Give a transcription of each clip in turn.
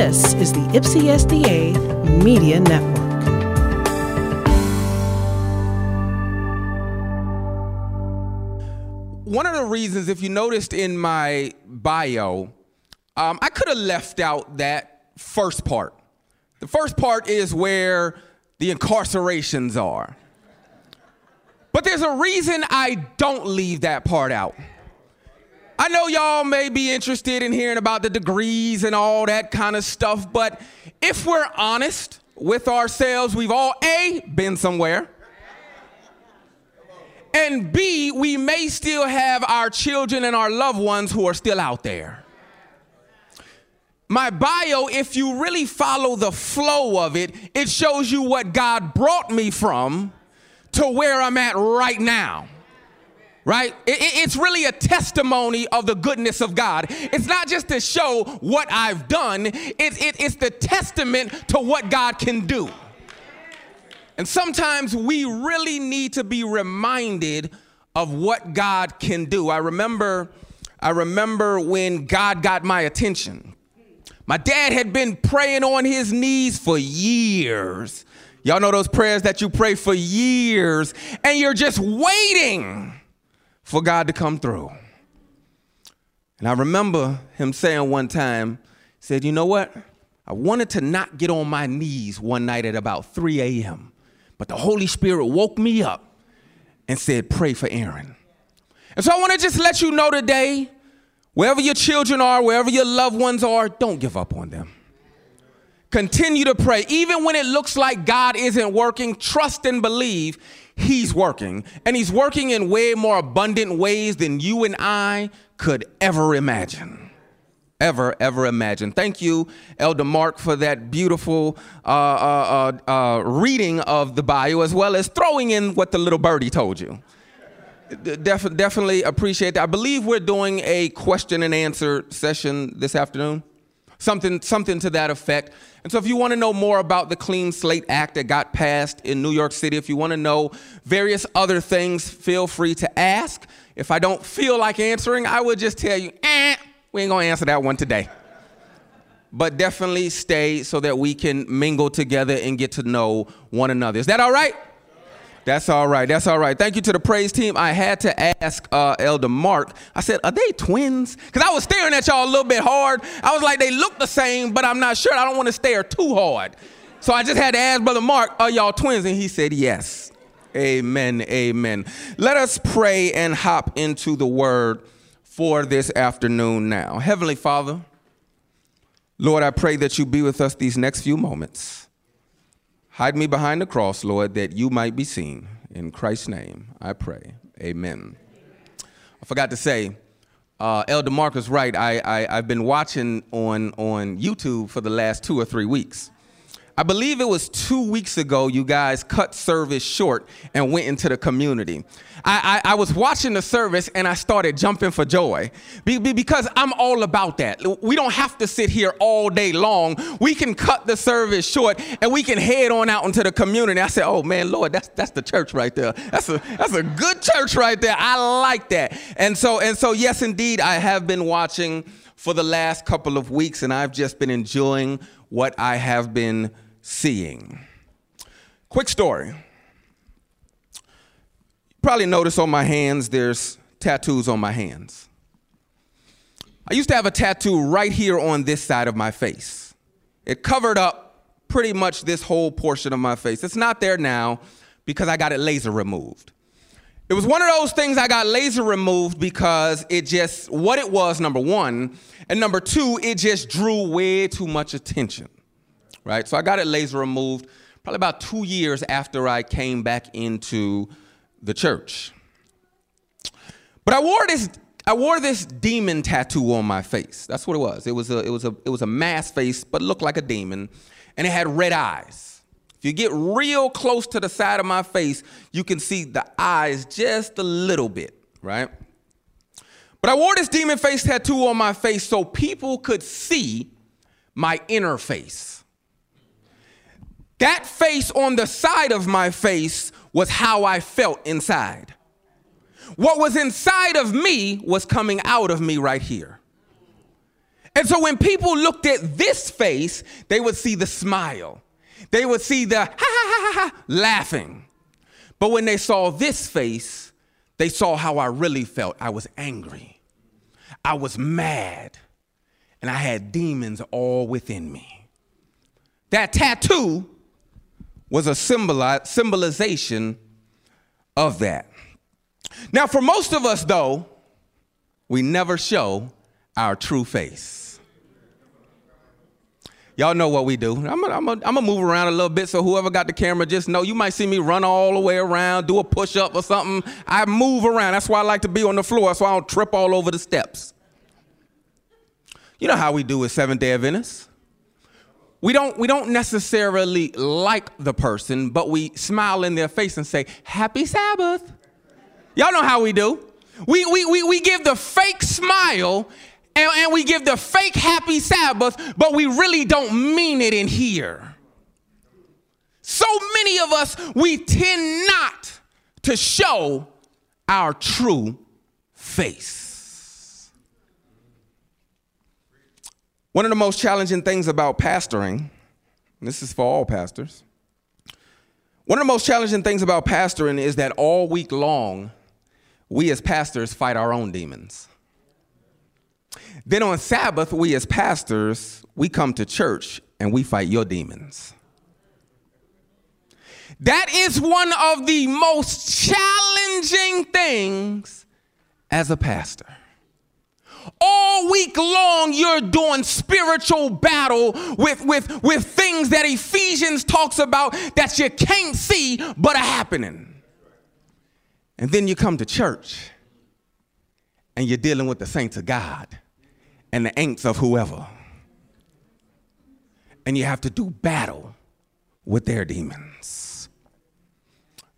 This is the Ipsy SDA Media Network. One of the reasons, if you noticed in my bio, um, I could have left out that first part. The first part is where the incarcerations are. But there's a reason I don't leave that part out. I know y'all may be interested in hearing about the degrees and all that kind of stuff, but if we're honest with ourselves, we've all A, been somewhere, and B, we may still have our children and our loved ones who are still out there. My bio, if you really follow the flow of it, it shows you what God brought me from to where I'm at right now right? it's really a testimony of the goodness of God. It's not just to show what I've done, it, it's the testament to what God can do. And sometimes we really need to be reminded of what God can do. I remember, I remember when God got my attention. My dad had been praying on his knees for years. Y'all know those prayers that you pray for years, and you're just waiting for God to come through. And I remember him saying one time, he said, You know what? I wanted to not get on my knees one night at about 3 a.m., but the Holy Spirit woke me up and said, Pray for Aaron. And so I want to just let you know today, wherever your children are, wherever your loved ones are, don't give up on them. Continue to pray. Even when it looks like God isn't working, trust and believe He's working. And He's working in way more abundant ways than you and I could ever imagine. Ever, ever imagine. Thank you, Elder Mark, for that beautiful uh, uh, uh, uh, reading of the bio, as well as throwing in what the little birdie told you. Def- definitely appreciate that. I believe we're doing a question and answer session this afternoon something, something to that effect. And so, if you want to know more about the Clean Slate Act that got passed in New York City, if you want to know various other things, feel free to ask. If I don't feel like answering, I would just tell you, eh, we ain't gonna answer that one today. But definitely stay so that we can mingle together and get to know one another. Is that all right? That's all right. That's all right. Thank you to the praise team. I had to ask uh, Elder Mark. I said, "Are they twins?" Because I was staring at y'all a little bit hard. I was like, "They look the same, but I'm not sure. I don't want to stare too hard." So I just had to ask Brother Mark, "Are y'all twins?" And he said, "Yes." Amen. Amen. Let us pray and hop into the Word for this afternoon. Now, Heavenly Father, Lord, I pray that you be with us these next few moments. Hide me behind the cross, Lord, that you might be seen. In Christ's name, I pray. Amen. I forgot to say, uh, Elder Marcus right. I, I, I've been watching on, on YouTube for the last two or three weeks. I believe it was two weeks ago you guys cut service short and went into the community. I, I, I was watching the service and I started jumping for joy be, be, because I'm all about that. We don't have to sit here all day long. We can cut the service short and we can head on out into the community. I said, oh man, Lord, that's, that's the church right there. That's a, that's a good church right there. I like that. And so, and so, yes, indeed, I have been watching for the last couple of weeks and I've just been enjoying what I have been seeing. Quick story. You probably notice on my hands there's tattoos on my hands. I used to have a tattoo right here on this side of my face. It covered up pretty much this whole portion of my face. It's not there now because I got it laser removed. It was one of those things I got laser removed because it just, what it was, number one, and number two, it just drew way too much attention right? So I got it laser removed probably about two years after I came back into the church. But I wore this I wore this demon tattoo on my face. That's what it was. It was a it was a it was a mask face, but looked like a demon, and it had red eyes. If you get real close to the side of my face, you can see the eyes just a little bit, right? But I wore this demon face tattoo on my face so people could see my inner face. That face on the side of my face was how I felt inside. What was inside of me was coming out of me right here. And so when people looked at this face, they would see the smile. They would see the ha ha ha ha, laughing. But when they saw this face, they saw how I really felt. I was angry. I was mad. And I had demons all within me. That tattoo was a symboli- symbolization of that. Now, for most of us, though, we never show our true face. Y'all know what we do. I'm I'm I'm move around a little bit so whoever got the camera just know you might see me run all the way around, do a push up or something. I move around. That's why I like to be on the floor so I don't trip all over the steps. You know how we do with Seventh day Adventists. We don't, we don't necessarily like the person, but we smile in their face and say, Happy Sabbath. Y'all know how we do. We, we, we, we give the fake smile and, and we give the fake happy Sabbath, but we really don't mean it in here. So many of us, we tend not to show our true face. One of the most challenging things about pastoring, this is for all pastors, one of the most challenging things about pastoring is that all week long, we as pastors fight our own demons. Then on Sabbath, we as pastors, we come to church and we fight your demons. That is one of the most challenging things as a pastor. All week long, you're doing spiritual battle with, with, with things that Ephesians talks about that you can't see but are happening. And then you come to church and you're dealing with the saints of God and the ain'ts of whoever. And you have to do battle with their demons.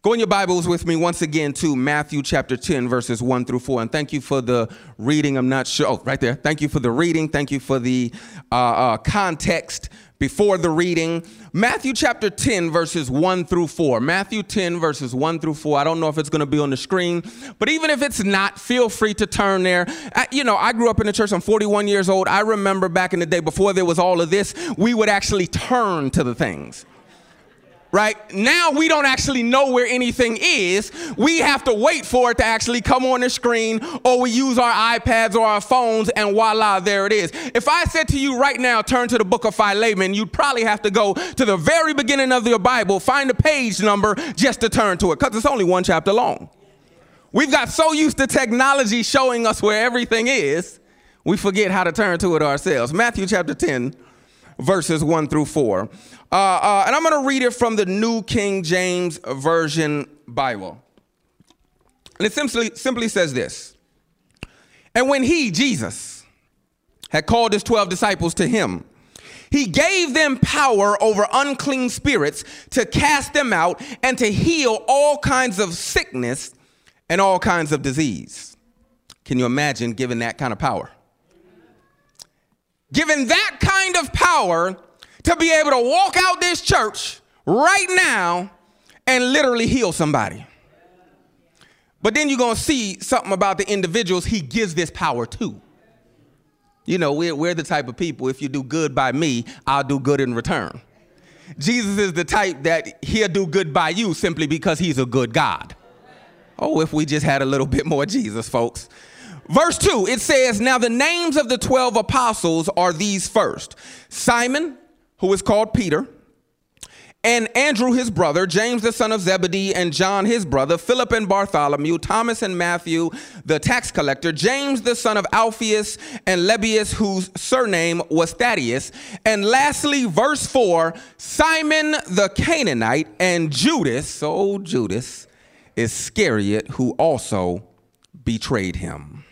Go in your Bibles with me once again to Matthew chapter 10, verses 1 through 4. And thank you for the reading. I'm not sure. Oh, right there. Thank you for the reading. Thank you for the uh, uh, context before the reading. Matthew chapter 10, verses 1 through 4. Matthew 10, verses 1 through 4. I don't know if it's going to be on the screen, but even if it's not, feel free to turn there. I, you know, I grew up in the church. I'm 41 years old. I remember back in the day before there was all of this, we would actually turn to the things right? Now we don't actually know where anything is. We have to wait for it to actually come on the screen, or we use our iPads or our phones, and voila, there it is. If I said to you right now, turn to the book of Philemon, you'd probably have to go to the very beginning of your Bible, find a page number just to turn to it, because it's only one chapter long. We've got so used to technology showing us where everything is, we forget how to turn to it ourselves. Matthew chapter 10, verses 1 through 4. Uh, uh, and I'm going to read it from the New King James Version Bible. And it simply, simply says this And when he, Jesus, had called his 12 disciples to him, he gave them power over unclean spirits to cast them out and to heal all kinds of sickness and all kinds of disease. Can you imagine giving that kind of power? Given that kind of power to be able to walk out this church right now and literally heal somebody. But then you're going to see something about the individuals he gives this power to. You know, we're, we're the type of people, if you do good by me, I'll do good in return. Jesus is the type that he'll do good by you simply because he's a good God. Oh, if we just had a little bit more Jesus, folks. Verse 2, it says, Now the names of the 12 apostles are these first Simon, who is called Peter, and Andrew his brother, James the son of Zebedee, and John his brother, Philip and Bartholomew, Thomas and Matthew the tax collector, James the son of Alphaeus, and Lebbaeus, whose surname was Thaddeus, and lastly, verse 4, Simon the Canaanite, and Judas, oh Judas, Iscariot, who also betrayed him.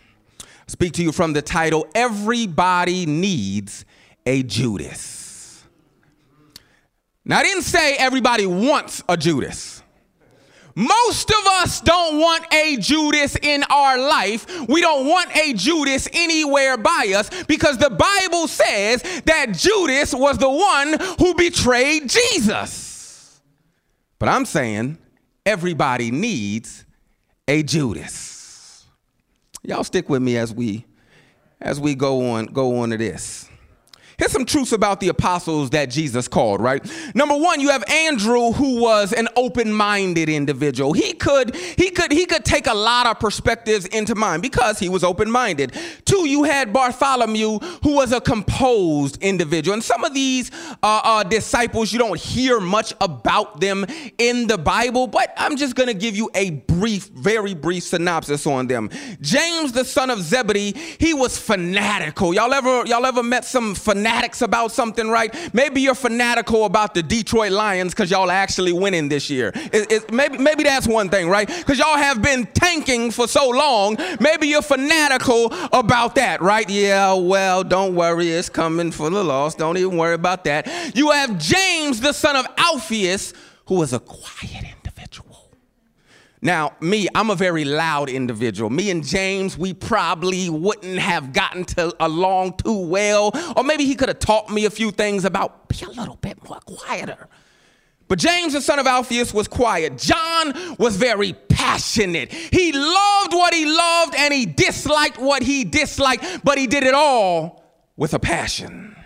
speak to you from the title, Everybody Needs a Judas. Now, I didn't say everybody wants a Judas. Most of us don't want a Judas in our life. We don't want a Judas anywhere by us because the Bible says that Judas was the one who betrayed Jesus. But I'm saying everybody needs a Judas. Y'all stick with me as we as we go on go on to this. Here's some truths about the apostles that Jesus called, right? Number one, you have Andrew, who was an open-minded individual. He could, he could, he could take a lot of perspectives into mind because he was open-minded. Two, you had Bartholomew, who was a composed individual. And some of these uh, uh, disciples, you don't hear much about them in the Bible, but I'm just going to give you a brief, very brief synopsis on them. James, the son of Zebedee, he was fanatical. Y'all ever, y'all ever met some fanatical fanatics about something, right? Maybe you're fanatical about the Detroit Lions because y'all actually winning this year. It, it, maybe, maybe that's one thing, right? Because y'all have been tanking for so long. Maybe you're fanatical about that, right? Yeah, well, don't worry. It's coming for the loss. Don't even worry about that. You have James, the son of Alphaeus, who was a quiet now, me, I'm a very loud individual. Me and James, we probably wouldn't have gotten to along too well. Or maybe he could have taught me a few things about be a little bit more quieter. But James, the son of Alphaeus, was quiet. John was very passionate. He loved what he loved and he disliked what he disliked, but he did it all with a passion.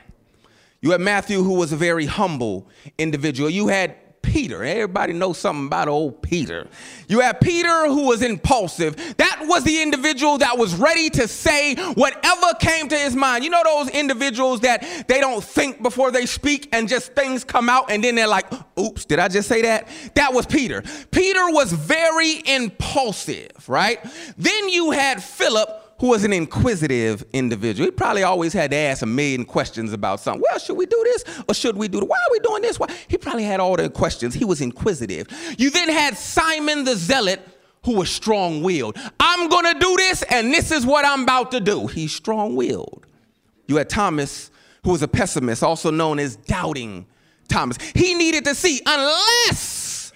You had Matthew, who was a very humble individual. You had Peter. Everybody knows something about old Peter. You have Peter who was impulsive. That was the individual that was ready to say whatever came to his mind. You know those individuals that they don't think before they speak and just things come out and then they're like, oops, did I just say that? That was Peter. Peter was very impulsive, right? Then you had Philip who was an inquisitive individual. He probably always had to ask a million questions about something. Well, should we do this or should we do that? Why are we doing this? Why? He probably had all the questions. He was inquisitive. You then had Simon the Zealot, who was strong willed. I'm going to do this and this is what I'm about to do. He's strong willed. You had Thomas, who was a pessimist, also known as doubting Thomas. He needed to see, unless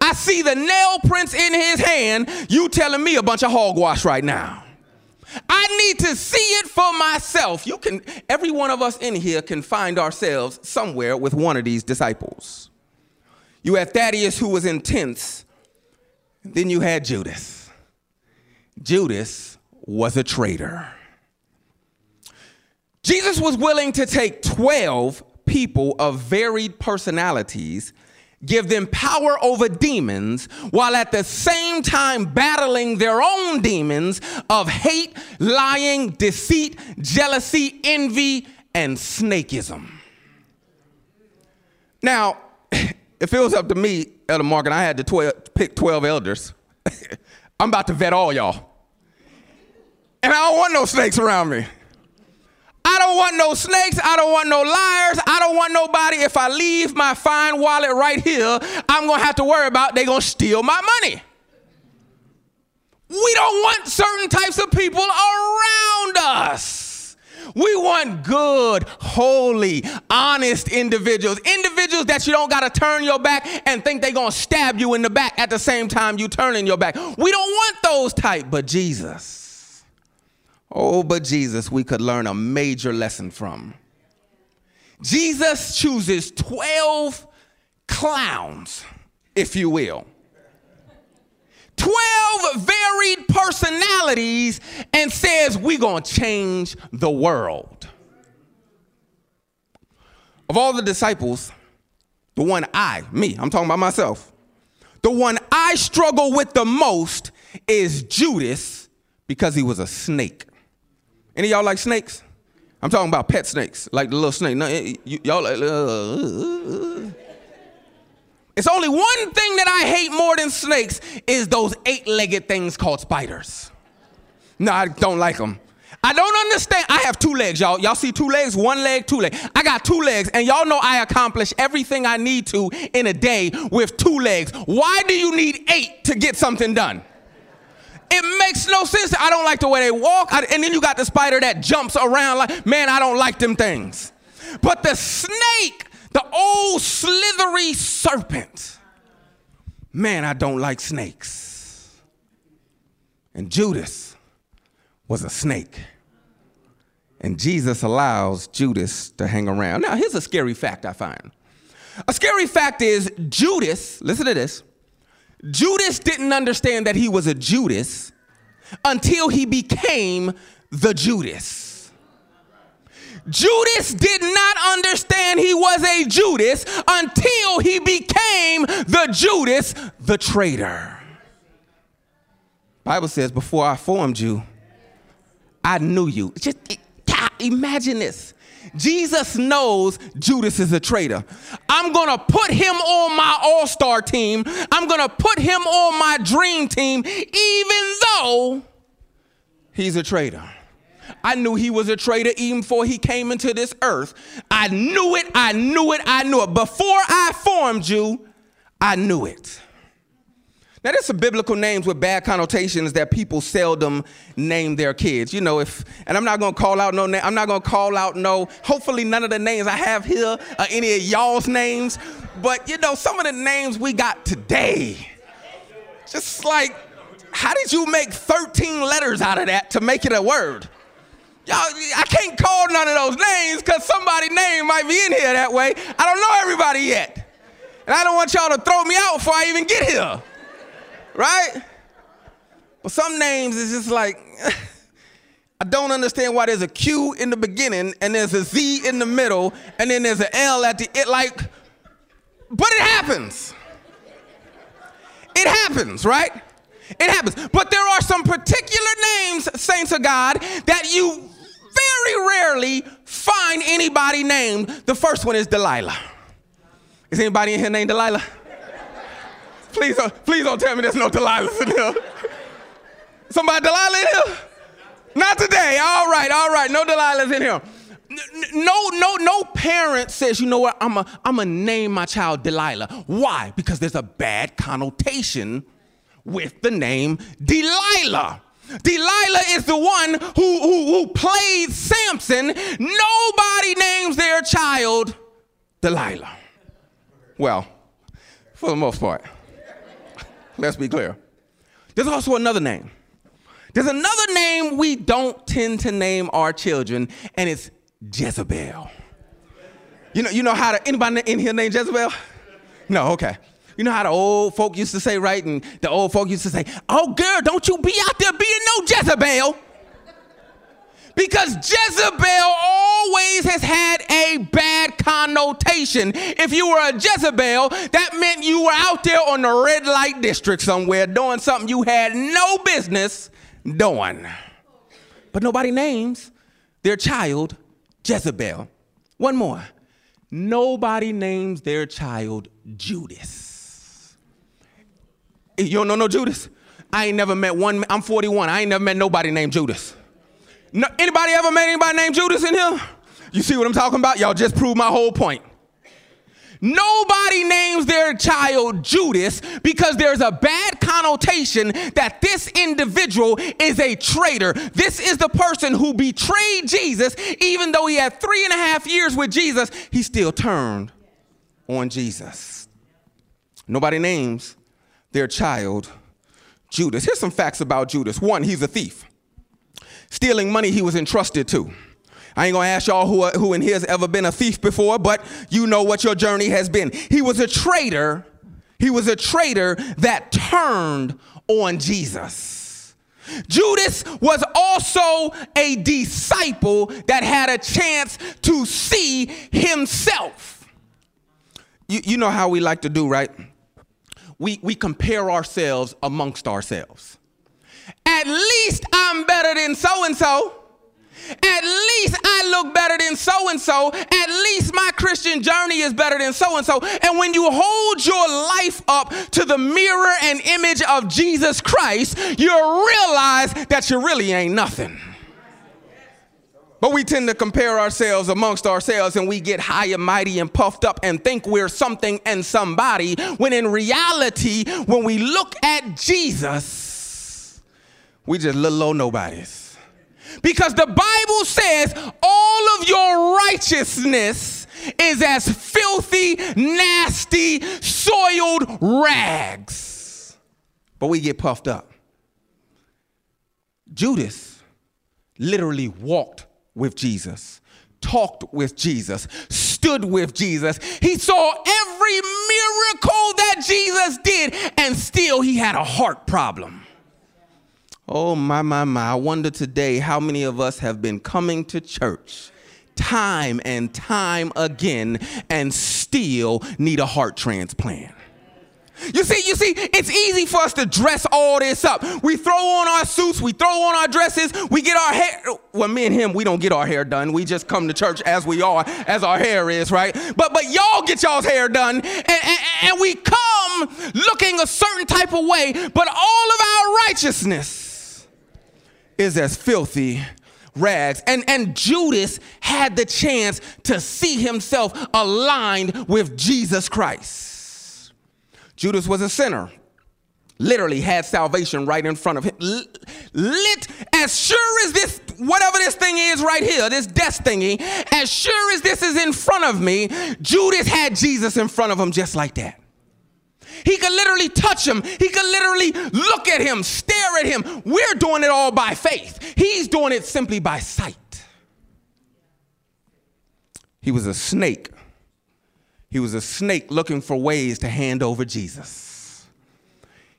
I see the nail prints in his hand, you telling me a bunch of hogwash right now. I need to see it for myself. You can, every one of us in here can find ourselves somewhere with one of these disciples. You had Thaddeus, who was intense. Then you had Judas. Judas was a traitor. Jesus was willing to take 12 people of varied personalities give them power over demons while at the same time battling their own demons of hate, lying, deceit, jealousy, envy, and snakeism. Now, if it was up to me, Elder Mark, and I had to 12, pick 12 elders, I'm about to vet all y'all. And I don't want no snakes around me. I don't want no snakes. I don't want no liars. I don't want nobody. If I leave my fine wallet right here, I'm going to have to worry about they going to steal my money. We don't want certain types of people around us. We want good, holy, honest individuals. Individuals that you don't got to turn your back and think they're going to stab you in the back at the same time you turning your back. We don't want those type, but Jesus Oh, but Jesus, we could learn a major lesson from. Jesus chooses 12 clowns, if you will. 12 varied personalities and says, We're going to change the world. Of all the disciples, the one I, me, I'm talking about myself, the one I struggle with the most is Judas because he was a snake. Any y'all like snakes? I'm talking about pet snakes, like the little snake. No, y'all like. Uh, it's only one thing that I hate more than snakes is those eight-legged things called spiders. No, I don't like them. I don't understand. I have two legs, y'all. Y'all see two legs, one leg, two legs. I got two legs, and y'all know I accomplish everything I need to in a day with two legs. Why do you need eight to get something done? It makes no sense. I don't like the way they walk. I, and then you got the spider that jumps around like, man, I don't like them things. But the snake, the old slithery serpent, man, I don't like snakes. And Judas was a snake. And Jesus allows Judas to hang around. Now, here's a scary fact I find. A scary fact is Judas, listen to this, Judas didn't understand that he was a Judas until he became the Judas. Judas did not understand he was a Judas until he became the Judas, the traitor. Bible says, before I formed you, I knew you. Just imagine this. Jesus knows Judas is a traitor. I'm going to put him on my all star team. I'm going to put him on my dream team, even though he's a traitor. I knew he was a traitor even before he came into this earth. I knew it, I knew it, I knew it. Before I formed you, I knew it. Now, there's some biblical names with bad connotations that people seldom name their kids. You know, if, and I'm not gonna call out no name, I'm not gonna call out no, hopefully none of the names I have here are any of y'all's names, but you know, some of the names we got today, just like, how did you make 13 letters out of that to make it a word? Y'all, I can't call none of those names because somebody's name might be in here that way. I don't know everybody yet. And I don't want y'all to throw me out before I even get here right? But some names is just like, I don't understand why there's a Q in the beginning and there's a Z in the middle and then there's an L at the it like, but it happens. It happens, right? It happens. But there are some particular names, saints of God, that you very rarely find anybody named. The first one is Delilah. Is anybody in here named Delilah? Please don't, please don't tell me there's no Delilahs in here. Somebody Delilah in here? Not today. All right, all right. No Delilahs in here. No, no, no parent says, you know what, I'm going I'm to name my child Delilah. Why? Because there's a bad connotation with the name Delilah. Delilah is the one who, who, who played Samson. Nobody names their child Delilah. Well, for the most part. Let's be clear. There's also another name. There's another name we don't tend to name our children, and it's Jezebel. You know, you know how to anybody in here named Jezebel? No, okay. You know how the old folk used to say, right? And the old folk used to say, Oh, girl, don't you be out there being no Jezebel. Because Jezebel always has had a bad connotation. If you were a Jezebel, that meant you were out there on the red light district somewhere doing something you had no business doing. But nobody names their child Jezebel. One more. Nobody names their child Judas. You don't know no Judas? I ain't never met one. I'm 41. I ain't never met nobody named Judas. No, anybody ever met anybody named Judas in here? You see what I'm talking about? Y'all just proved my whole point. Nobody names their child Judas because there's a bad connotation that this individual is a traitor. This is the person who betrayed Jesus, even though he had three and a half years with Jesus, he still turned on Jesus. Nobody names their child Judas. Here's some facts about Judas. One, he's a thief stealing money he was entrusted to. I ain't gonna ask y'all who, who in here has ever been a thief before, but you know what your journey has been. He was a traitor. He was a traitor that turned on Jesus. Judas was also a disciple that had a chance to see himself. You, you know how we like to do, right? We, we compare ourselves amongst ourselves. At least Better than so and so. At least I look better than so and so. At least my Christian journey is better than so and so. And when you hold your life up to the mirror and image of Jesus Christ, you realize that you really ain't nothing. But we tend to compare ourselves amongst ourselves and we get high and mighty and puffed up and think we're something and somebody, when in reality, when we look at Jesus, we just little old nobodies. Because the Bible says all of your righteousness is as filthy, nasty, soiled rags. But we get puffed up. Judas literally walked with Jesus, talked with Jesus, stood with Jesus. He saw every miracle that Jesus did, and still he had a heart problem. Oh, my, my, my. I wonder today how many of us have been coming to church time and time again and still need a heart transplant. You see, you see, it's easy for us to dress all this up. We throw on our suits, we throw on our dresses, we get our hair. Well, me and him, we don't get our hair done. We just come to church as we are, as our hair is, right? But but y'all get y'all's hair done, and, and, and we come looking a certain type of way, but all of our righteousness is as filthy rags. And, and Judas had the chance to see himself aligned with Jesus Christ. Judas was a sinner. Literally had salvation right in front of him. Lit, as sure as this, whatever this thing is right here, this death thingy, as sure as this is in front of me, Judas had Jesus in front of him just like that. He could literally touch him. He could literally look at him, stare at him. We're doing it all by faith. He's doing it simply by sight. He was a snake he was a snake looking for ways to hand over Jesus.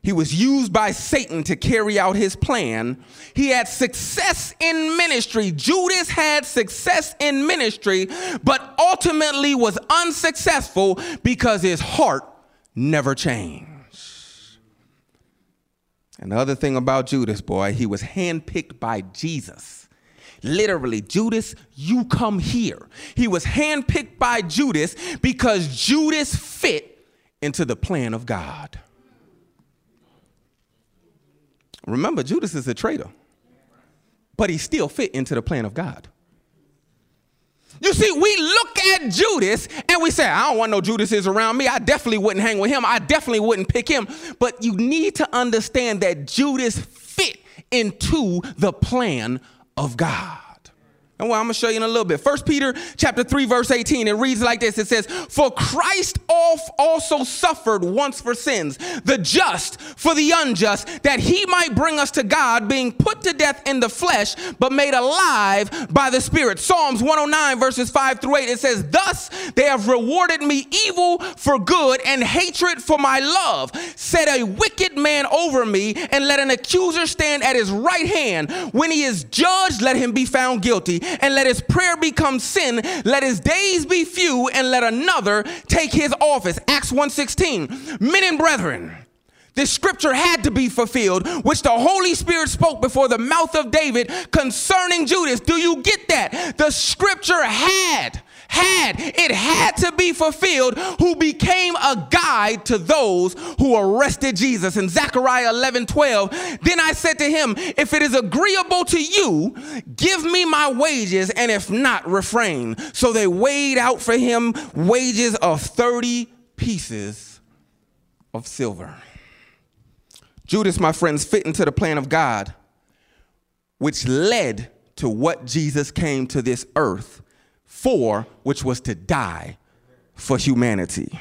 He was used by Satan to carry out his plan. He had success in ministry. Judas had success in ministry, but ultimately was unsuccessful because his heart never change. And the other thing about Judas, boy, he was handpicked by Jesus Literally, Judas, you come here. He was handpicked by Judas because Judas fit into the plan of God. Remember, Judas is a traitor, but he still fit into the plan of God. You see, we look at Judas and we say, I don't want no Judases around me. I definitely wouldn't hang with him. I definitely wouldn't pick him. But you need to understand that Judas fit into the plan of God. And well, I'm gonna show you in a little bit. First Peter chapter 3, verse 18. It reads like this: it says, For Christ also suffered once for sins, the just for the unjust, that he might bring us to God, being put to death in the flesh, but made alive by the Spirit. Psalms 109, verses 5 through 8. It says, Thus they have rewarded me evil for good and hatred for my love. Set a wicked man over me, and let an accuser stand at his right hand. When he is judged, let him be found guilty and let his prayer become sin. Let his days be few and let another take his office. Acts 1:16. Men and brethren, this scripture had to be fulfilled, which the Holy Spirit spoke before the mouth of David concerning Judas. Do you get that? The scripture had had, it had to be fulfilled, who became a guide to those who arrested Jesus. In Zechariah 11 12, then I said to him, If it is agreeable to you, give me my wages, and if not, refrain. So they weighed out for him wages of 30 pieces of silver. Judas, my friends, fit into the plan of God, which led to what Jesus came to this earth for, which was to die for humanity.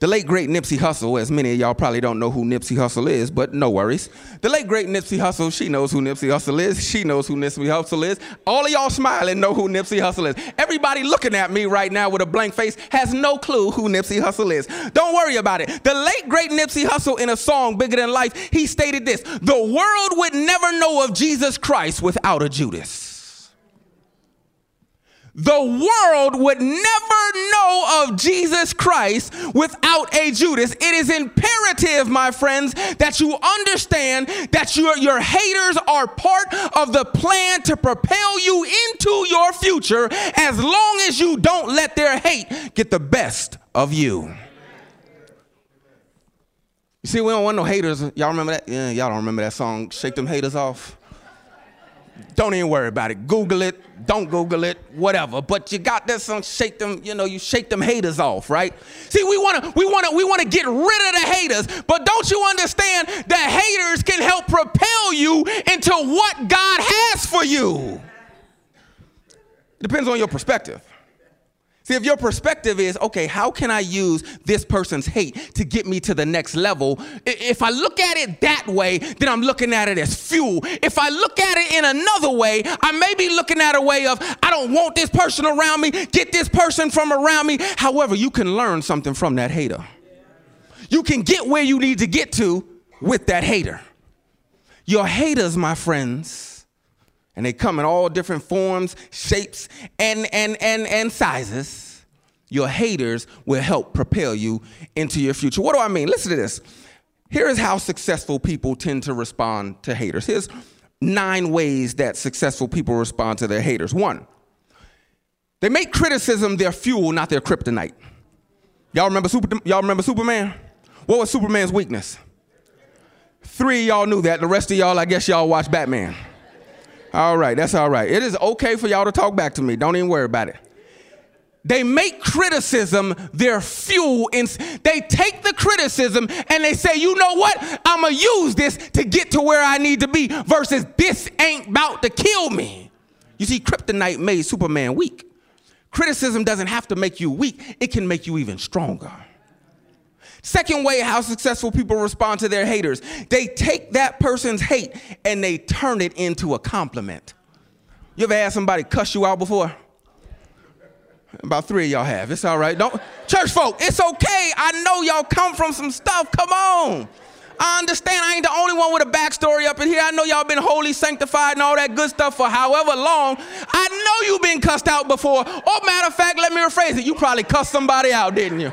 The late great Nipsey Hussle, as many of y'all probably don't know who Nipsey Hussle is, but no worries. The late great Nipsey Hussle, she knows who Nipsey Hussle is. She knows who Nipsey Hussle is. All of y'all smiling know who Nipsey Hussle is. Everybody looking at me right now with a blank face has no clue who Nipsey Hussle is. Don't worry about it. The late great Nipsey Hussle, in a song Bigger Than Life, he stated this The world would never know of Jesus Christ without a Judas the world would never know of Jesus Christ without a Judas. It is imperative, my friends, that you understand that your, your haters are part of the plan to propel you into your future as long as you don't let their hate get the best of you. You see, we don't want no haters. Y'all remember that? Yeah, y'all don't remember that song, Shake Them Haters Off? Don't even worry about it. Google it. Don't Google it. Whatever. But you got this song. Shake them. You know, you shake them haters off, right? See, we wanna, we wanna, we wanna get rid of the haters. But don't you understand that haters can help propel you into what God has for you? Depends on your perspective. See, if your perspective is, okay, how can I use this person's hate to get me to the next level? If I look at it that way, then I'm looking at it as fuel. If I look at it in another way, I may be looking at a way of, I don't want this person around me, get this person from around me. However, you can learn something from that hater. You can get where you need to get to with that hater. Your haters, my friends, and they come in all different forms, shapes, and, and, and, and sizes, your haters will help propel you into your future. What do I mean? Listen to this. Here is how successful people tend to respond to haters. Here's nine ways that successful people respond to their haters. One, they make criticism their fuel, not their kryptonite. Y'all remember, Super, y'all remember Superman? What was Superman's weakness? Three y'all knew that. The rest of y'all, I guess y'all watch Batman. All right, that's all right. It is okay for y'all to talk back to me. Don't even worry about it. They make criticism their fuel. And they take the criticism and they say, you know what? I'm going to use this to get to where I need to be versus this ain't about to kill me. You see, kryptonite made Superman weak. Criticism doesn't have to make you weak, it can make you even stronger. Second way how successful people respond to their haters they take that person's hate and they turn it into a compliment. You ever had somebody cuss you out before? About three of y'all have. It's all right. Don't church folk, it's okay. I know y'all come from some stuff. Come on. I understand I ain't the only one with a backstory up in here. I know y'all been holy, sanctified, and all that good stuff for however long. I know you've been cussed out before. Or matter of fact, let me rephrase it. You probably cussed somebody out, didn't you?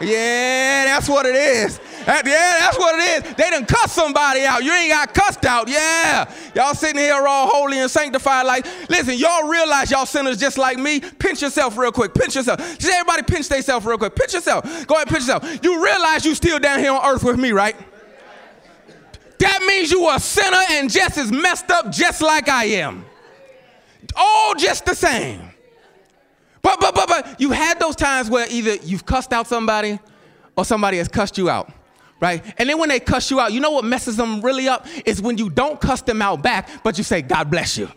Yeah, that's what it is. That, yeah, that's what it is. They done cuss somebody out. You ain't got cussed out. Yeah. Y'all sitting here all holy and sanctified. Like, listen, y'all realize y'all sinners just like me. Pinch yourself real quick. Pinch yourself. Just everybody pinch themselves real quick. Pinch yourself. Go ahead, pinch yourself. You realize you still down here on earth with me, right? That means you a sinner and just as messed up just like I am. All just the same. But, but, but, but you had those times where either you've cussed out somebody or somebody has cussed you out, right? And then when they cuss you out, you know what messes them really up? Is when you don't cuss them out back, but you say, God bless you.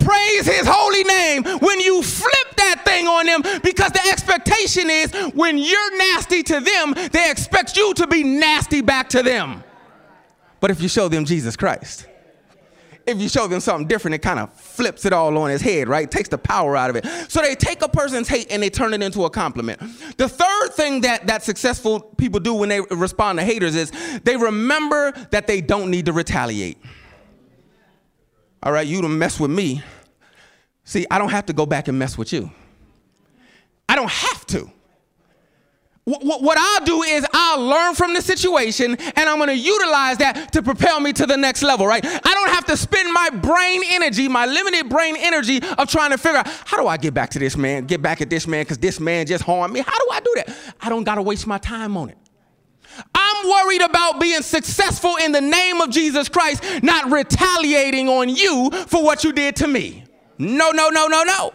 Praise his holy name when you flip that thing on them because the expectation is when you're nasty to them, they expect you to be nasty back to them. But if you show them Jesus Christ, if you show them something different, it kind of flips it all on his head, right? Takes the power out of it. So they take a person's hate and they turn it into a compliment. The third thing that, that successful people do when they respond to haters is they remember that they don't need to retaliate. All right, you to mess with me. See, I don't have to go back and mess with you. I don't have to what I'll do is I'll learn from the situation and I'm going to utilize that to propel me to the next level, right? I don't have to spend my brain energy, my limited brain energy of trying to figure out how do I get back to this man, get back at this man because this man just harmed me. How do I do that? I don't got to waste my time on it. I'm worried about being successful in the name of Jesus Christ, not retaliating on you for what you did to me. No, no, no, no, no.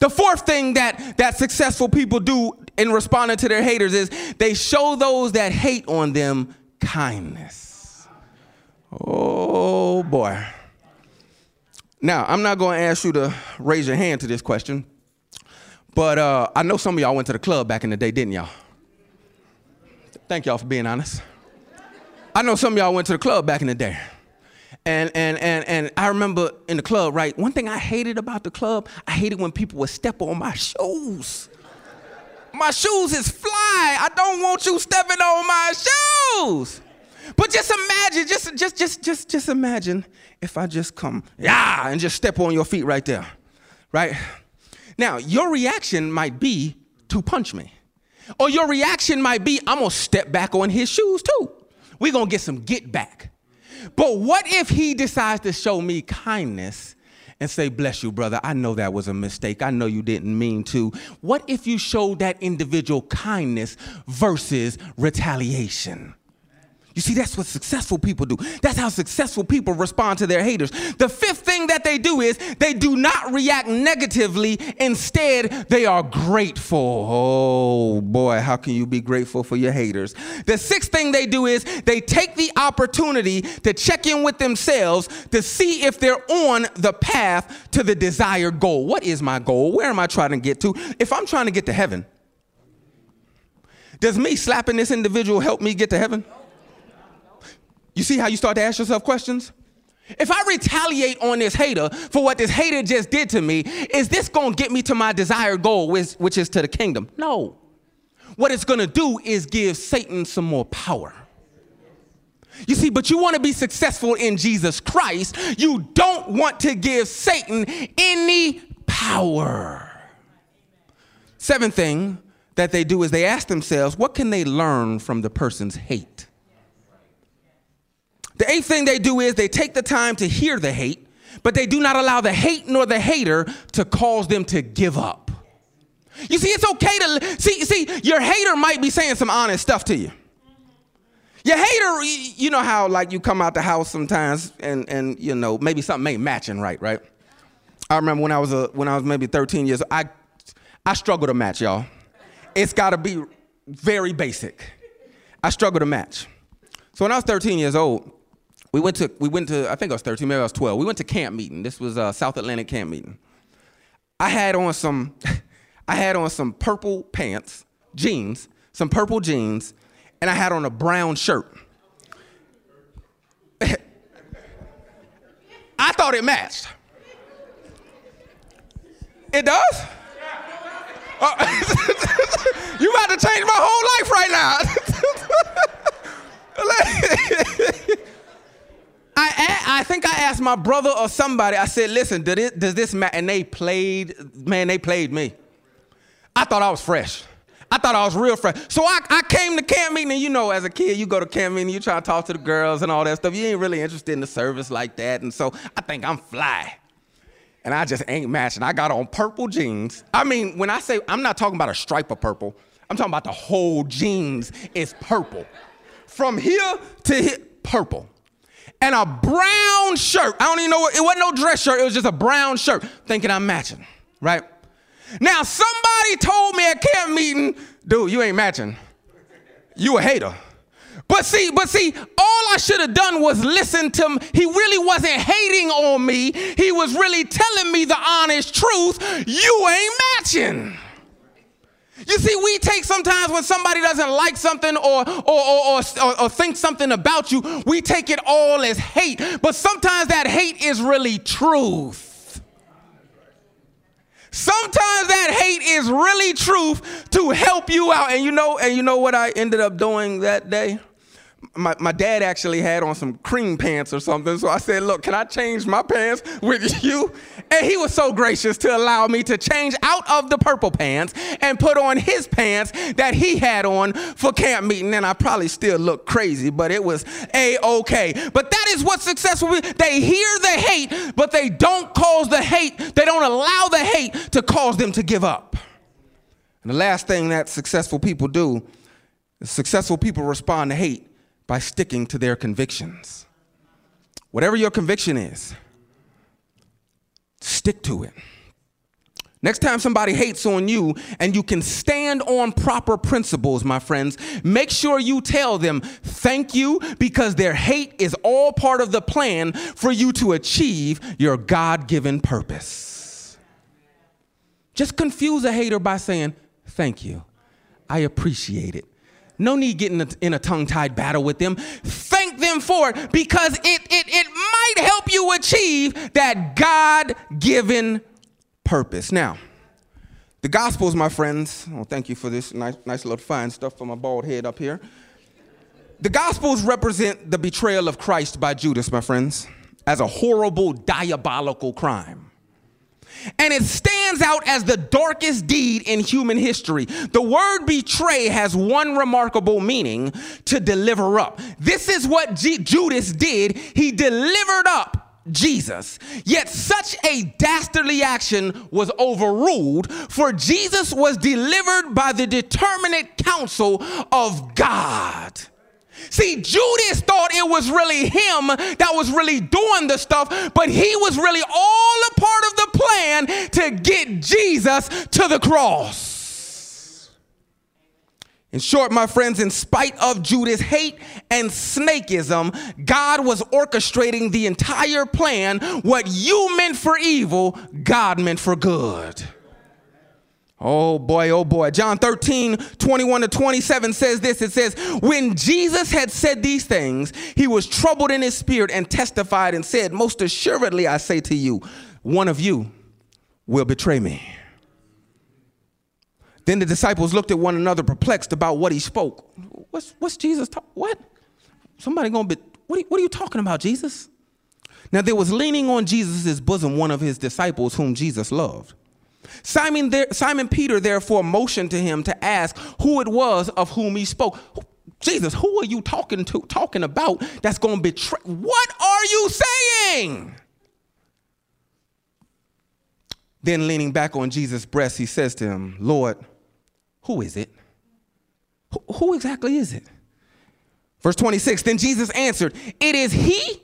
The fourth thing that, that successful people do in responding to their haters is they show those that hate on them kindness. Oh boy. Now, I'm not going to ask you to raise your hand to this question, but uh, I know some of y'all went to the club back in the day, didn't y'all? Thank y'all for being honest. I know some of y'all went to the club back in the day. And, and, and, and I remember in the club, right? One thing I hated about the club, I hated when people would step on my shoes. My shoes is fly. I don't want you stepping on my shoes. But just imagine, just, just, just, just, just imagine if I just come, yeah, and just step on your feet right there, right? Now, your reaction might be to punch me. Or your reaction might be, I'm gonna step back on his shoes too. We're gonna get some get back. But what if he decides to show me kindness and say, Bless you, brother. I know that was a mistake. I know you didn't mean to. What if you showed that individual kindness versus retaliation? You see, that's what successful people do. That's how successful people respond to their haters. The fifth thing that they do is they do not react negatively. Instead, they are grateful. Oh boy, how can you be grateful for your haters? The sixth thing they do is they take the opportunity to check in with themselves to see if they're on the path to the desired goal. What is my goal? Where am I trying to get to? If I'm trying to get to heaven, does me slapping this individual help me get to heaven? You see how you start to ask yourself questions? If I retaliate on this hater for what this hater just did to me, is this going to get me to my desired goal, which, is to the kingdom? No. What it's going to do is give Satan some more power. You see, but you want to be successful in Jesus Christ. You don't want to give Satan any power. Seventh thing that they do is they ask themselves, what can they learn from the person's hate? The eighth thing they do is they take the time to hear the hate, but they do not allow the hate nor the hater to cause them to give up. You see, it's okay to see, see, your hater might be saying some honest stuff to you. Your hater, you know how like you come out the house sometimes and and you know, maybe something ain't matching right, right? I remember when I was a when I was maybe 13 years old, I I struggle to match, y'all. It's gotta be very basic. I struggle to match. So when I was 13 years old, we went to we went to I think I was 13, maybe I was 12. We went to camp meeting. This was a South Atlantic camp meeting. I had on some I had on some purple pants, jeans, some purple jeans, and I had on a brown shirt. I thought it matched. It does? Uh, you about to change my whole life right now. I, think I asked my brother or somebody, I said, listen, does this, does this matter? And they played, man, they played me. I thought I was fresh. I thought I was real fresh. So I, I came to camp meeting, and you know, as a kid, you go to camp meeting, you try to talk to the girls and all that stuff. You ain't really interested in the service like that. And so I think I'm fly. And I just ain't matching. I got on purple jeans. I mean, when I say I'm not talking about a stripe of purple, I'm talking about the whole jeans is purple. From here to here, purple. And a brown shirt. I don't even know what, it wasn't no dress shirt, it was just a brown shirt, thinking I'm matching, right? Now, somebody told me at camp meeting, dude, you ain't matching. You a hater. But see, but see, all I should have done was listen to him. He really wasn't hating on me. He was really telling me the honest truth. You ain't matching. You see, we take sometimes when somebody doesn't like something or, or, or, or, or think something about you, we take it all as hate. But sometimes that hate is really truth. Sometimes that hate is really truth to help you out. And you know, and you know what I ended up doing that day? my, my dad actually had on some cream pants or something. So I said, Look, can I change my pants with you? And he was so gracious to allow me to change out of the purple pants and put on his pants that he had on for camp meeting. And I probably still look crazy, but it was a okay. But that is what successful people, they hear the hate, but they don't cause the hate, they don't allow the hate to cause them to give up. And the last thing that successful people do, successful people respond to hate by sticking to their convictions. Whatever your conviction is, stick to it. Next time somebody hates on you and you can stand on proper principles, my friends, make sure you tell them thank you because their hate is all part of the plan for you to achieve your God given purpose. Just confuse a hater by saying thank you. I appreciate it. No need getting in a tongue tied battle with them. Thank them for it because it, it, it might help you achieve that God given purpose. Now, the Gospels, my friends, oh, thank you for this nice, nice little fine stuff for my bald head up here. The Gospels represent the betrayal of Christ by Judas, my friends, as a horrible, diabolical crime and it stands out as the darkest deed in human history. The word betray has one remarkable meaning to deliver up. This is what G- Judas did. He delivered up Jesus. Yet such a dastardly action was overruled, for Jesus was delivered by the determinate counsel of God. See, Judas thought it was really him that was really doing the stuff, but he was really all a part of the plan to get Jesus to the cross. In short, my friends, in spite of Judas' hate and snakeism, God was orchestrating the entire plan. What you meant for evil, God meant for good. Oh boy, oh boy. John 13, 21 to 27 says this it says, When Jesus had said these things, he was troubled in his spirit and testified and said, Most assuredly, I say to you, one of you will betray me. Then the disciples looked at one another perplexed about what he spoke. What's, what's Jesus? What? somebody gonna be, what are, what are you talking about, Jesus? Now there was leaning on Jesus' bosom one of his disciples whom Jesus loved. Simon, there, Simon Peter therefore motioned to him to ask who it was of whom he spoke. Jesus, who are you talking to, talking about that's going to betray? What are you saying? Then leaning back on Jesus' breast, he says to him, Lord, who is it? Who, who exactly is it? Verse 26, then Jesus answered, It is he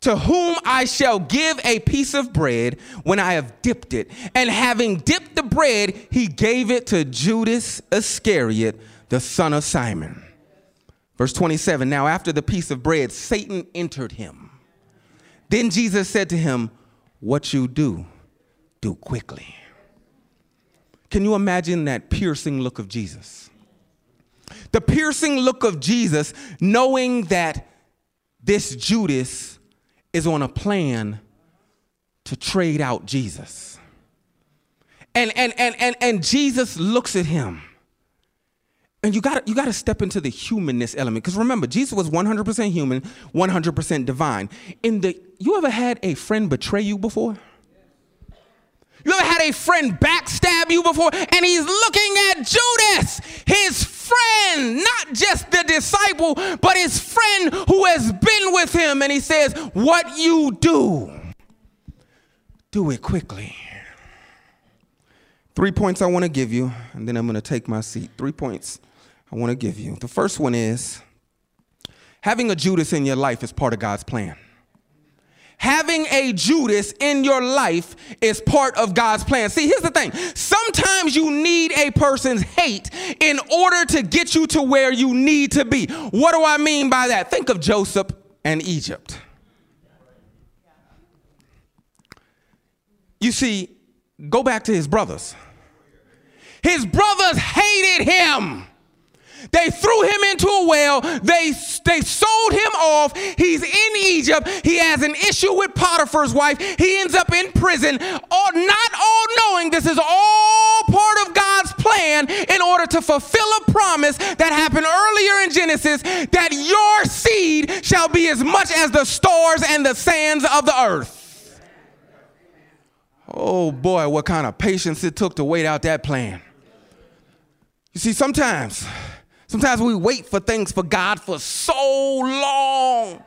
to whom I shall give a piece of bread when I have dipped it. And having dipped the bread, he gave it to Judas Iscariot, the son of Simon. Verse 27 Now, after the piece of bread, Satan entered him. Then Jesus said to him, What you do, do quickly. Can you imagine that piercing look of Jesus? The piercing look of Jesus, knowing that this Judas is on a plan to trade out Jesus. And and and and, and Jesus looks at him. And you got you got to step into the humanness element because remember Jesus was 100% human, 100% divine. In the you ever had a friend betray you before? You ever had a friend backstab you before? And he's looking at Judas, his friend, not just the disciple, but his friend who has been with him. And he says, What you do, do it quickly. Three points I want to give you, and then I'm going to take my seat. Three points I want to give you. The first one is having a Judas in your life is part of God's plan having a Judas in your life is part of God's plan. See, here's the thing sometimes you need a person's hate in order to get you to where you need to be. What do I mean by that? Think of Joseph and Egypt. You see, go back to his brothers. His brothers hated him. They threw him into a well. They, they sold him off. He's in Egypt. He has an issue with Potiphar's wife. He ends up in prison. All, not all knowing this is all part of God's plan in order to fulfill a promise that happened earlier in Genesis that your seed shall be as much as the stars and the sands of the earth. Oh boy, what kind of patience it took to wait out that plan. You see, sometimes Sometimes we wait for things for God for so long.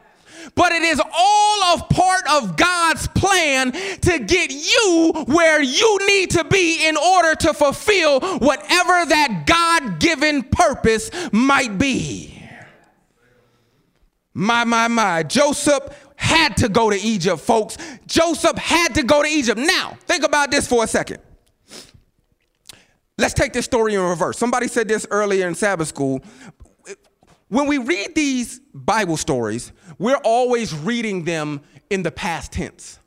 But it is all of part of God's plan to get you where you need to be in order to fulfill whatever that God given purpose might be. My, my, my. Joseph had to go to Egypt, folks. Joseph had to go to Egypt. Now, think about this for a second. Let's take this story in reverse. Somebody said this earlier in Sabbath school. When we read these Bible stories, we're always reading them in the past tense.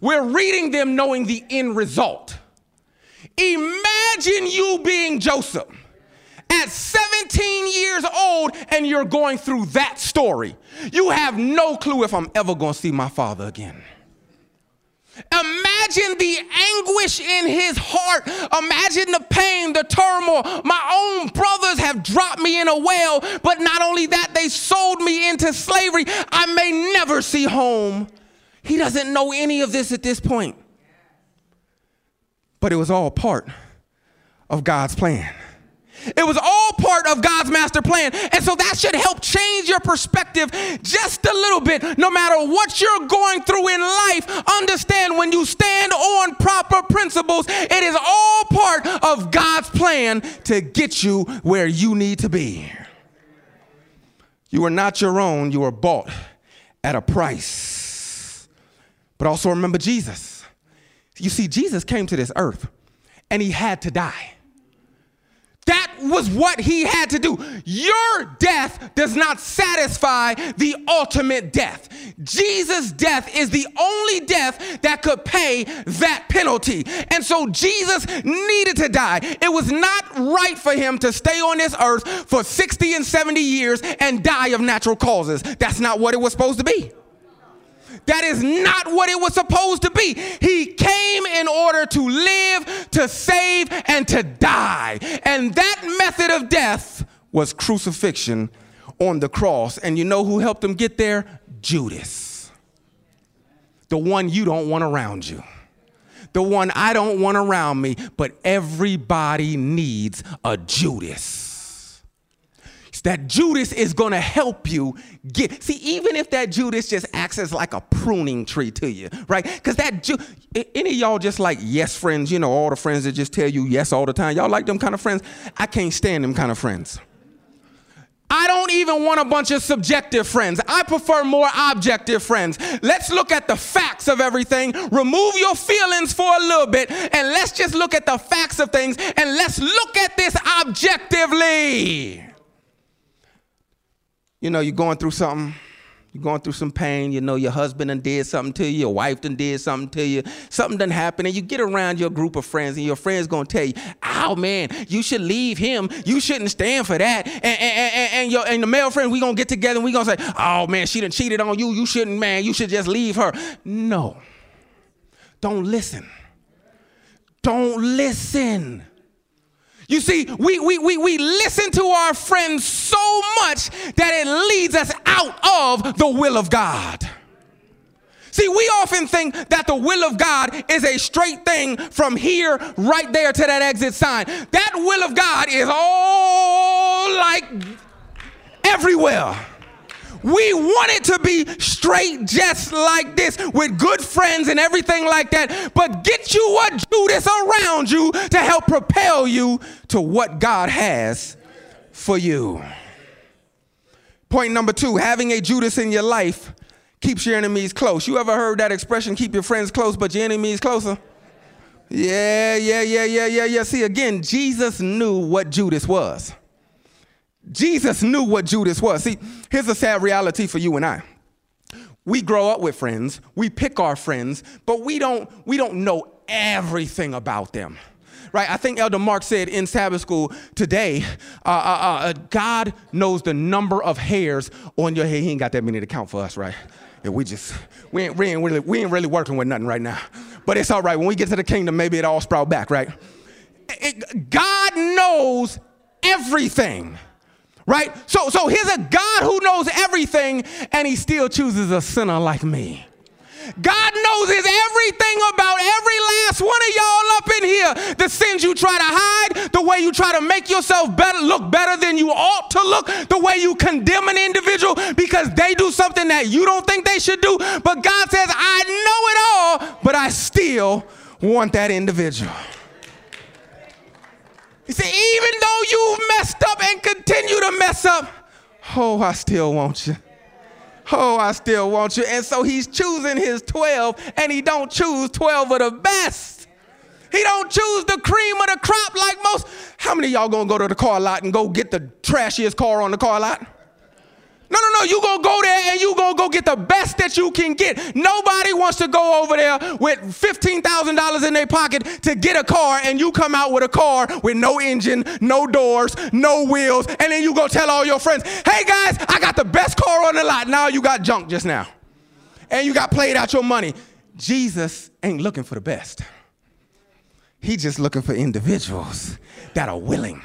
We're reading them knowing the end result. Imagine you being Joseph at 17 years old and you're going through that story. You have no clue if I'm ever going to see my father again. Imagine the anguish in his heart. Imagine the pain, the turmoil. My own brothers have dropped me in a well, but not only that, they sold me into slavery. I may never see home. He doesn't know any of this at this point. But it was all part of God's plan. It was all part of God's master plan. And so that should help change your perspective just a little bit. No matter what you're going through in life, understand when you stand on proper principles, it is all part of God's plan to get you where you need to be. You are not your own, you are bought at a price. But also remember Jesus. You see, Jesus came to this earth and he had to die. That was what he had to do. Your death does not satisfy the ultimate death. Jesus' death is the only death that could pay that penalty. And so Jesus needed to die. It was not right for him to stay on this earth for 60 and 70 years and die of natural causes. That's not what it was supposed to be. That is not what it was supposed to be. He came in order to live, to save, and to die. And that method of death was crucifixion on the cross. And you know who helped him get there? Judas. The one you don't want around you. The one I don't want around me, but everybody needs a Judas that Judas is going to help you get. See, even if that Judas just acts as like a pruning tree to you, right? Because that Ju- any of y'all just like yes friends, you know, all the friends that just tell you yes all the time. Y'all like them kind of friends? I can't stand them kind of friends. I don't even want a bunch of subjective friends. I prefer more objective friends. Let's look at the facts of everything. Remove your feelings for a little bit and let's just look at the facts of things and let's look at this objectively you know, you're going through something, you're going through some pain, you know, your husband done did something to you, your wife done did something to you, something done happened, and you get around your group of friends, and your friends gonna tell you, oh man, you should leave him, you shouldn't stand for that. And, and, and, and your, and the male friend, we gonna get together and we gonna say, oh man, she done cheated on you, you shouldn't, man, you should just leave her. No. Don't listen. Don't listen. You see, we, we, we, we listen to our friends so much that it leads us out of the will of God. See, we often think that the will of God is a straight thing from here right there to that exit sign. That will of God is all like everywhere. We want it to be straight just like this with good friends and everything like that. But get you a Judas around you to help propel you to what God has for you. Point number two having a Judas in your life keeps your enemies close. You ever heard that expression, keep your friends close, but your enemies closer? Yeah, yeah, yeah, yeah, yeah, yeah. See, again, Jesus knew what Judas was. Jesus knew what Judas was. See, here's a sad reality for you and I. We grow up with friends, we pick our friends, but we don't we don't know everything about them. Right? I think Elder Mark said in Sabbath school today, uh, uh, uh, God knows the number of hairs on your head. He ain't got that many to count for us, right? Yeah, we just we ain't, we ain't really we ain't really working with nothing right now. But it's all right. When we get to the kingdom, maybe it all sprout back, right? It, God knows everything. Right? So, so here's a God who knows everything, and he still chooses a sinner like me. God knows everything about every last one of y'all up in here. The sins you try to hide, the way you try to make yourself better, look better than you ought to look, the way you condemn an individual because they do something that you don't think they should do. But God says, I know it all, but I still want that individual. He said, even though you've messed up and continue to mess up, oh, I still want you. Oh, I still want you. And so he's choosing his 12, and he don't choose 12 of the best. He don't choose the cream of the crop like most. How many y'all gonna go to the car lot and go get the trashiest car on the car lot? No. You gonna go there and you gonna go get the best that you can get. Nobody wants to go over there with fifteen thousand dollars in their pocket to get a car, and you come out with a car with no engine, no doors, no wheels, and then you go tell all your friends, "Hey guys, I got the best car on the lot." Now you got junk just now, and you got played out your money. Jesus ain't looking for the best. He just looking for individuals that are willing.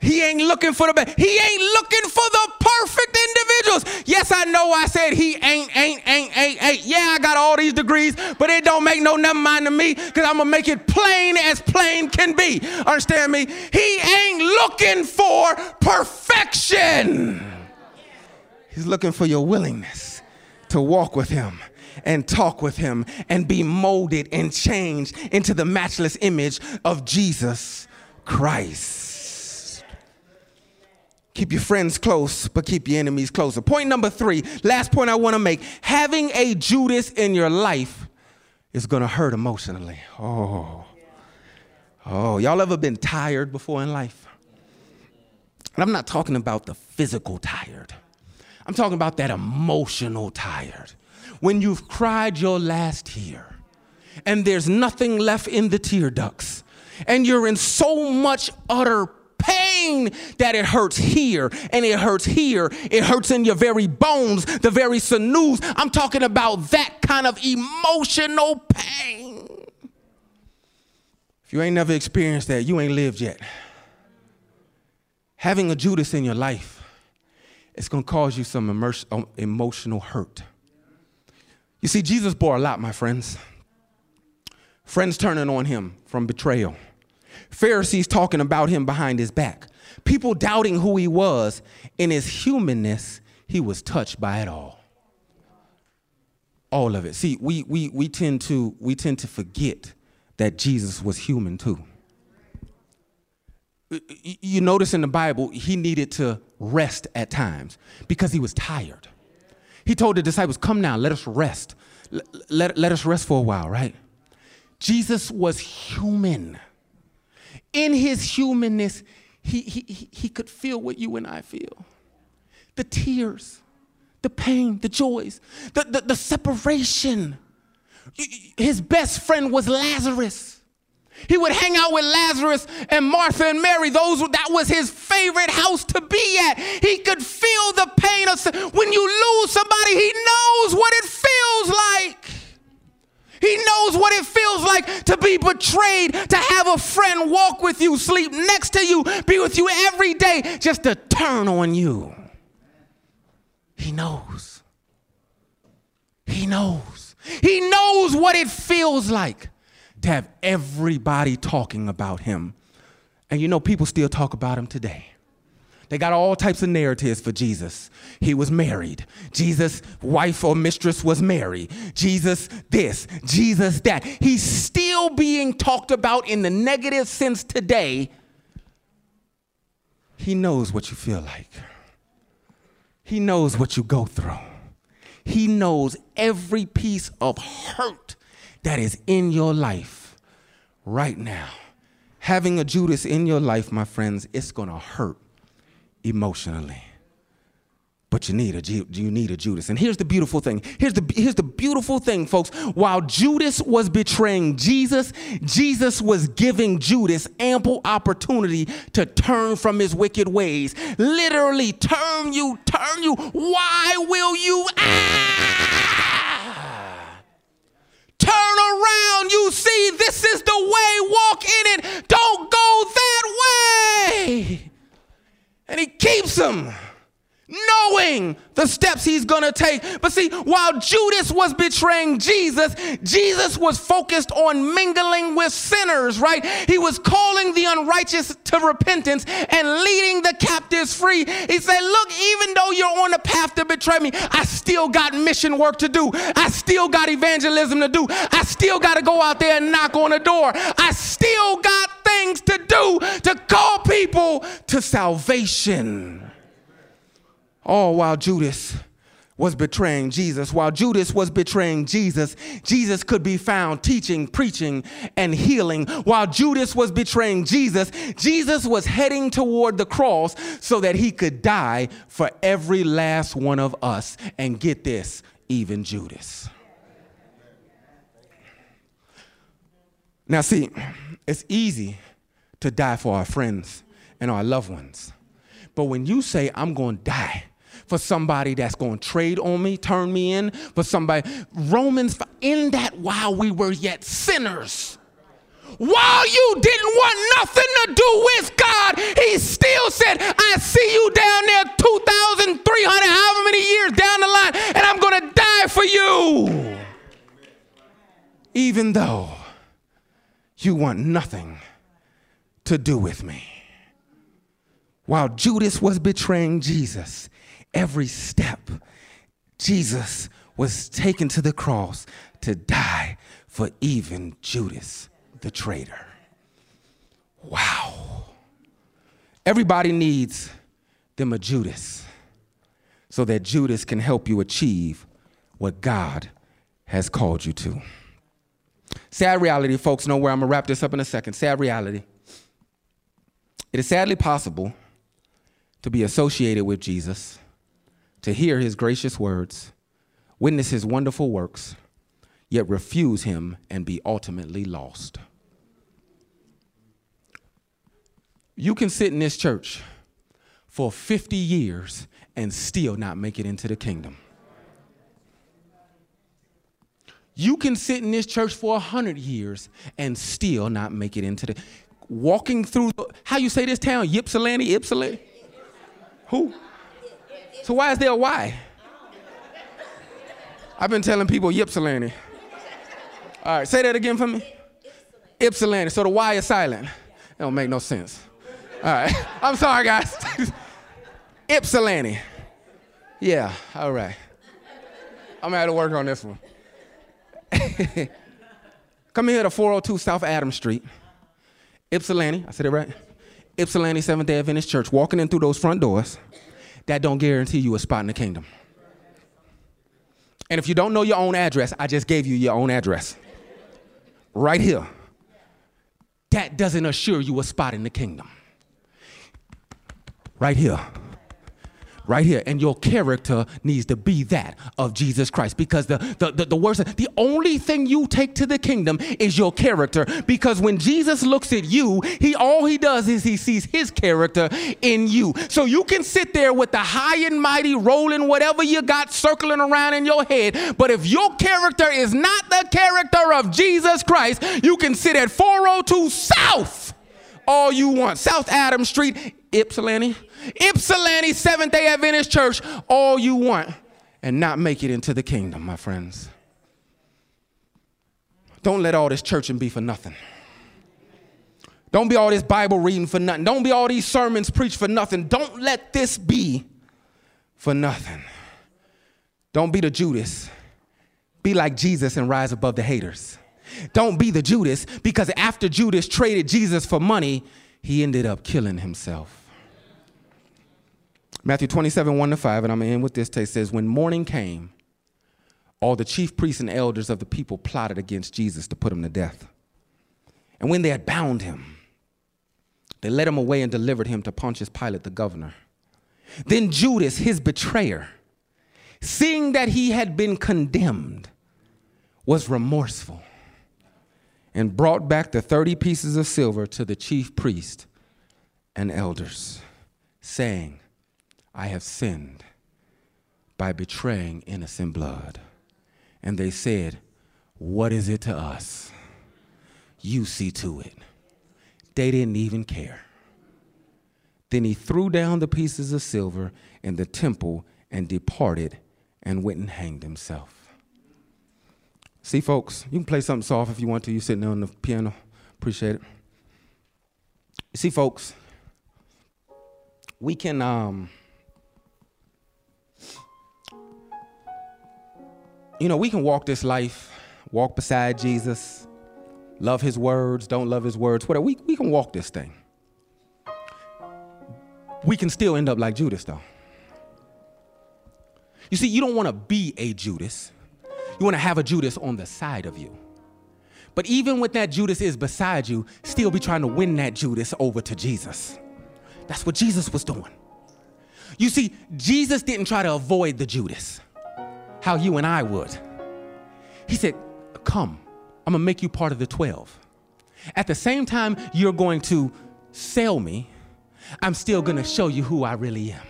He ain't looking for the best. He ain't looking for the perfect individuals. Yes, I know I said he ain't, ain't, ain't, ain't, ain't. Yeah, I got all these degrees, but it don't make no never mind to me because I'm going to make it plain as plain can be. Understand me? He ain't looking for perfection. He's looking for your willingness to walk with him and talk with him and be molded and changed into the matchless image of Jesus Christ. Keep your friends close, but keep your enemies closer. Point number three, last point I want to make having a Judas in your life is going to hurt emotionally. Oh. Oh, y'all ever been tired before in life? And I'm not talking about the physical tired, I'm talking about that emotional tired. When you've cried your last tear and there's nothing left in the tear ducts, and you're in so much utter pain that it hurts here and it hurts here. It hurts in your very bones, the very sinews. I'm talking about that kind of emotional pain. If you ain't never experienced that, you ain't lived yet. Having a Judas in your life it's going to cause you some um, emotional hurt. You see, Jesus bore a lot, my friends. Friends turning on him from betrayal, Pharisees talking about him behind his back, people doubting who he was. In his humanness, he was touched by it all. All of it. See, we, we, we, tend to, we tend to forget that Jesus was human too. You notice in the Bible, he needed to rest at times because he was tired. He told the disciples, Come now, let us rest. Let, let, let us rest for a while, right? Jesus was human. In his humanness, he, he, he could feel what you and I feel the tears, the pain, the joys, the, the, the separation. His best friend was Lazarus. He would hang out with Lazarus and Martha and Mary. Those that was his favorite house to be at. He could feel the pain of when you lose somebody. He knows what it feels like. He knows what it feels like to be betrayed, to have a friend walk with you, sleep next to you, be with you every day, just to turn on you. He knows. He knows. He knows what it feels like to have everybody talking about him. And you know, people still talk about him today. They got all types of narratives for Jesus. He was married. Jesus' wife or mistress was Mary. Jesus this, Jesus that. He's still being talked about in the negative sense today. He knows what you feel like. He knows what you go through. He knows every piece of hurt that is in your life right now. Having a Judas in your life, my friends, it's going to hurt emotionally. But you need a you need a Judas. And here's the beautiful thing. Here's the here's the beautiful thing, folks. While Judas was betraying Jesus, Jesus was giving Judas ample opportunity to turn from his wicked ways. Literally, turn you, turn you. Why will you ah! Turn around. You see, this is the way. Walk in it. Don't go that way. And he keeps him knowing the steps he's gonna take. But see, while Judas was betraying Jesus, Jesus was focused on mingling with sinners, right? He was calling the unrighteous to repentance and leading the captives free. He said, Look, even though you're on the path to betray me, I still got mission work to do. I still got evangelism to do. I still got to go out there and knock on the door. I still got things to do to call people to salvation. All while Judas was betraying Jesus. While Judas was betraying Jesus, Jesus could be found teaching, preaching, and healing. While Judas was betraying Jesus, Jesus was heading toward the cross so that he could die for every last one of us. And get this, even Judas. Now, see, it's easy to die for our friends and our loved ones. But when you say, I'm going to die, for somebody that's going to trade on me, turn me in, for somebody. Romans, in that while we were yet sinners, while you didn't want nothing to do with God, He still said, I see you down there 2,300, however many years down the line, and I'm going to die for you. Even though you want nothing to do with me. While Judas was betraying Jesus, every step, Jesus was taken to the cross to die for even Judas, the traitor. Wow. Everybody needs them a Judas so that Judas can help you achieve what God has called you to. Sad reality, folks, know where I'm gonna wrap this up in a second. Sad reality. It is sadly possible to be associated with Jesus to hear his gracious words, witness his wonderful works, yet refuse him and be ultimately lost. You can sit in this church for 50 years and still not make it into the kingdom. You can sit in this church for 100 years and still not make it into the walking through how you say this town Ypsilanti Ypsilanti who So why is there a Y? I've been telling people Ypsilanti. All right, say that again for me. Ypsilanti. So the Y is silent. It don't make no sense. All right. I'm sorry, guys. Ypsilanti. Yeah, all right. I'm gonna have to work on this one. Come here to 402 South Adams Street. Ypsilanti, I said it right? Ypsilanti Seventh day Adventist Church, walking in through those front doors, that don't guarantee you a spot in the kingdom. And if you don't know your own address, I just gave you your own address. Right here. That doesn't assure you a spot in the kingdom. Right here right here. And your character needs to be that of Jesus Christ. Because the, the, the, the words, the only thing you take to the kingdom is your character. Because when Jesus looks at you, he all he does is he sees his character in you. So you can sit there with the high and mighty rolling whatever you got circling around in your head. But if your character is not the character of Jesus Christ, you can sit at 402 South all you want. South Adams Street, Ypsilanti, Ypsilanti Seventh day Adventist Church, all you want, and not make it into the kingdom, my friends. Don't let all this churching be for nothing. Don't be all this Bible reading for nothing. Don't be all these sermons preached for nothing. Don't let this be for nothing. Don't be the Judas. Be like Jesus and rise above the haters. Don't be the Judas because after Judas traded Jesus for money, he ended up killing himself. Matthew 27, 1 to 5, and I'm going to end with this text says, When morning came, all the chief priests and elders of the people plotted against Jesus to put him to death. And when they had bound him, they led him away and delivered him to Pontius Pilate, the governor. Then Judas, his betrayer, seeing that he had been condemned, was remorseful and brought back the 30 pieces of silver to the chief priest and elders, saying, I have sinned by betraying innocent blood. And they said, What is it to us? You see to it. They didn't even care. Then he threw down the pieces of silver in the temple and departed and went and hanged himself. See, folks, you can play something soft if you want to. You're sitting there on the piano. Appreciate it. See, folks, we can um, you know, we can walk this life, walk beside Jesus, love his words, don't love his words, whatever. We, we can walk this thing. We can still end up like Judas, though. You see, you don't want to be a Judas. You want to have a Judas on the side of you. But even when that Judas is beside you, still be trying to win that Judas over to Jesus. That's what Jesus was doing. You see, Jesus didn't try to avoid the Judas how you and I would. He said, Come, I'm gonna make you part of the 12. At the same time, you're going to sell me, I'm still gonna show you who I really am.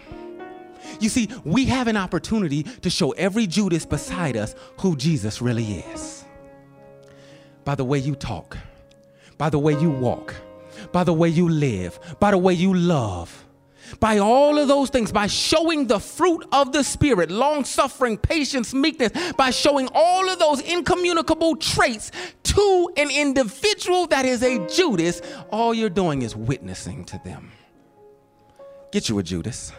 You see, we have an opportunity to show every Judas beside us who Jesus really is. By the way you talk, by the way you walk, by the way you live, by the way you love by all of those things, by showing the fruit of the Spirit, long suffering, patience, meekness, by showing all of those incommunicable traits to an individual that is a Judas, all you're doing is witnessing to them. Get you a Judas.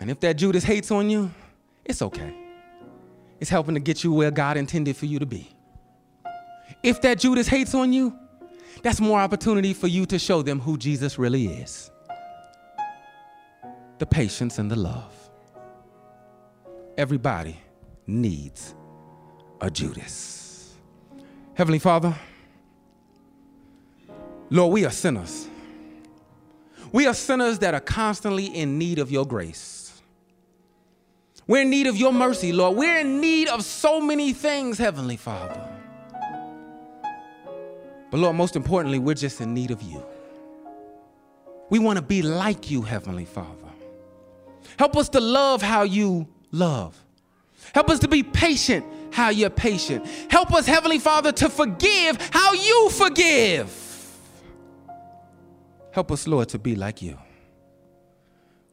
And if that Judas hates on you, it's okay. It's helping to get you where God intended for you to be. If that Judas hates on you, that's more opportunity for you to show them who Jesus really is the patience and the love. Everybody needs a Judas. Heavenly Father, Lord, we are sinners. We are sinners that are constantly in need of your grace. We're in need of your mercy, Lord. We're in need of so many things, Heavenly Father. But Lord, most importantly, we're just in need of you. We want to be like you, Heavenly Father. Help us to love how you love. Help us to be patient how you're patient. Help us, Heavenly Father, to forgive how you forgive. Help us, Lord, to be like you.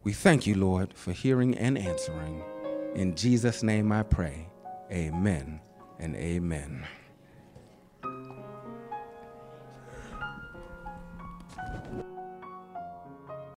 We thank you, Lord, for hearing and answering. In Jesus' name I pray. Amen and amen.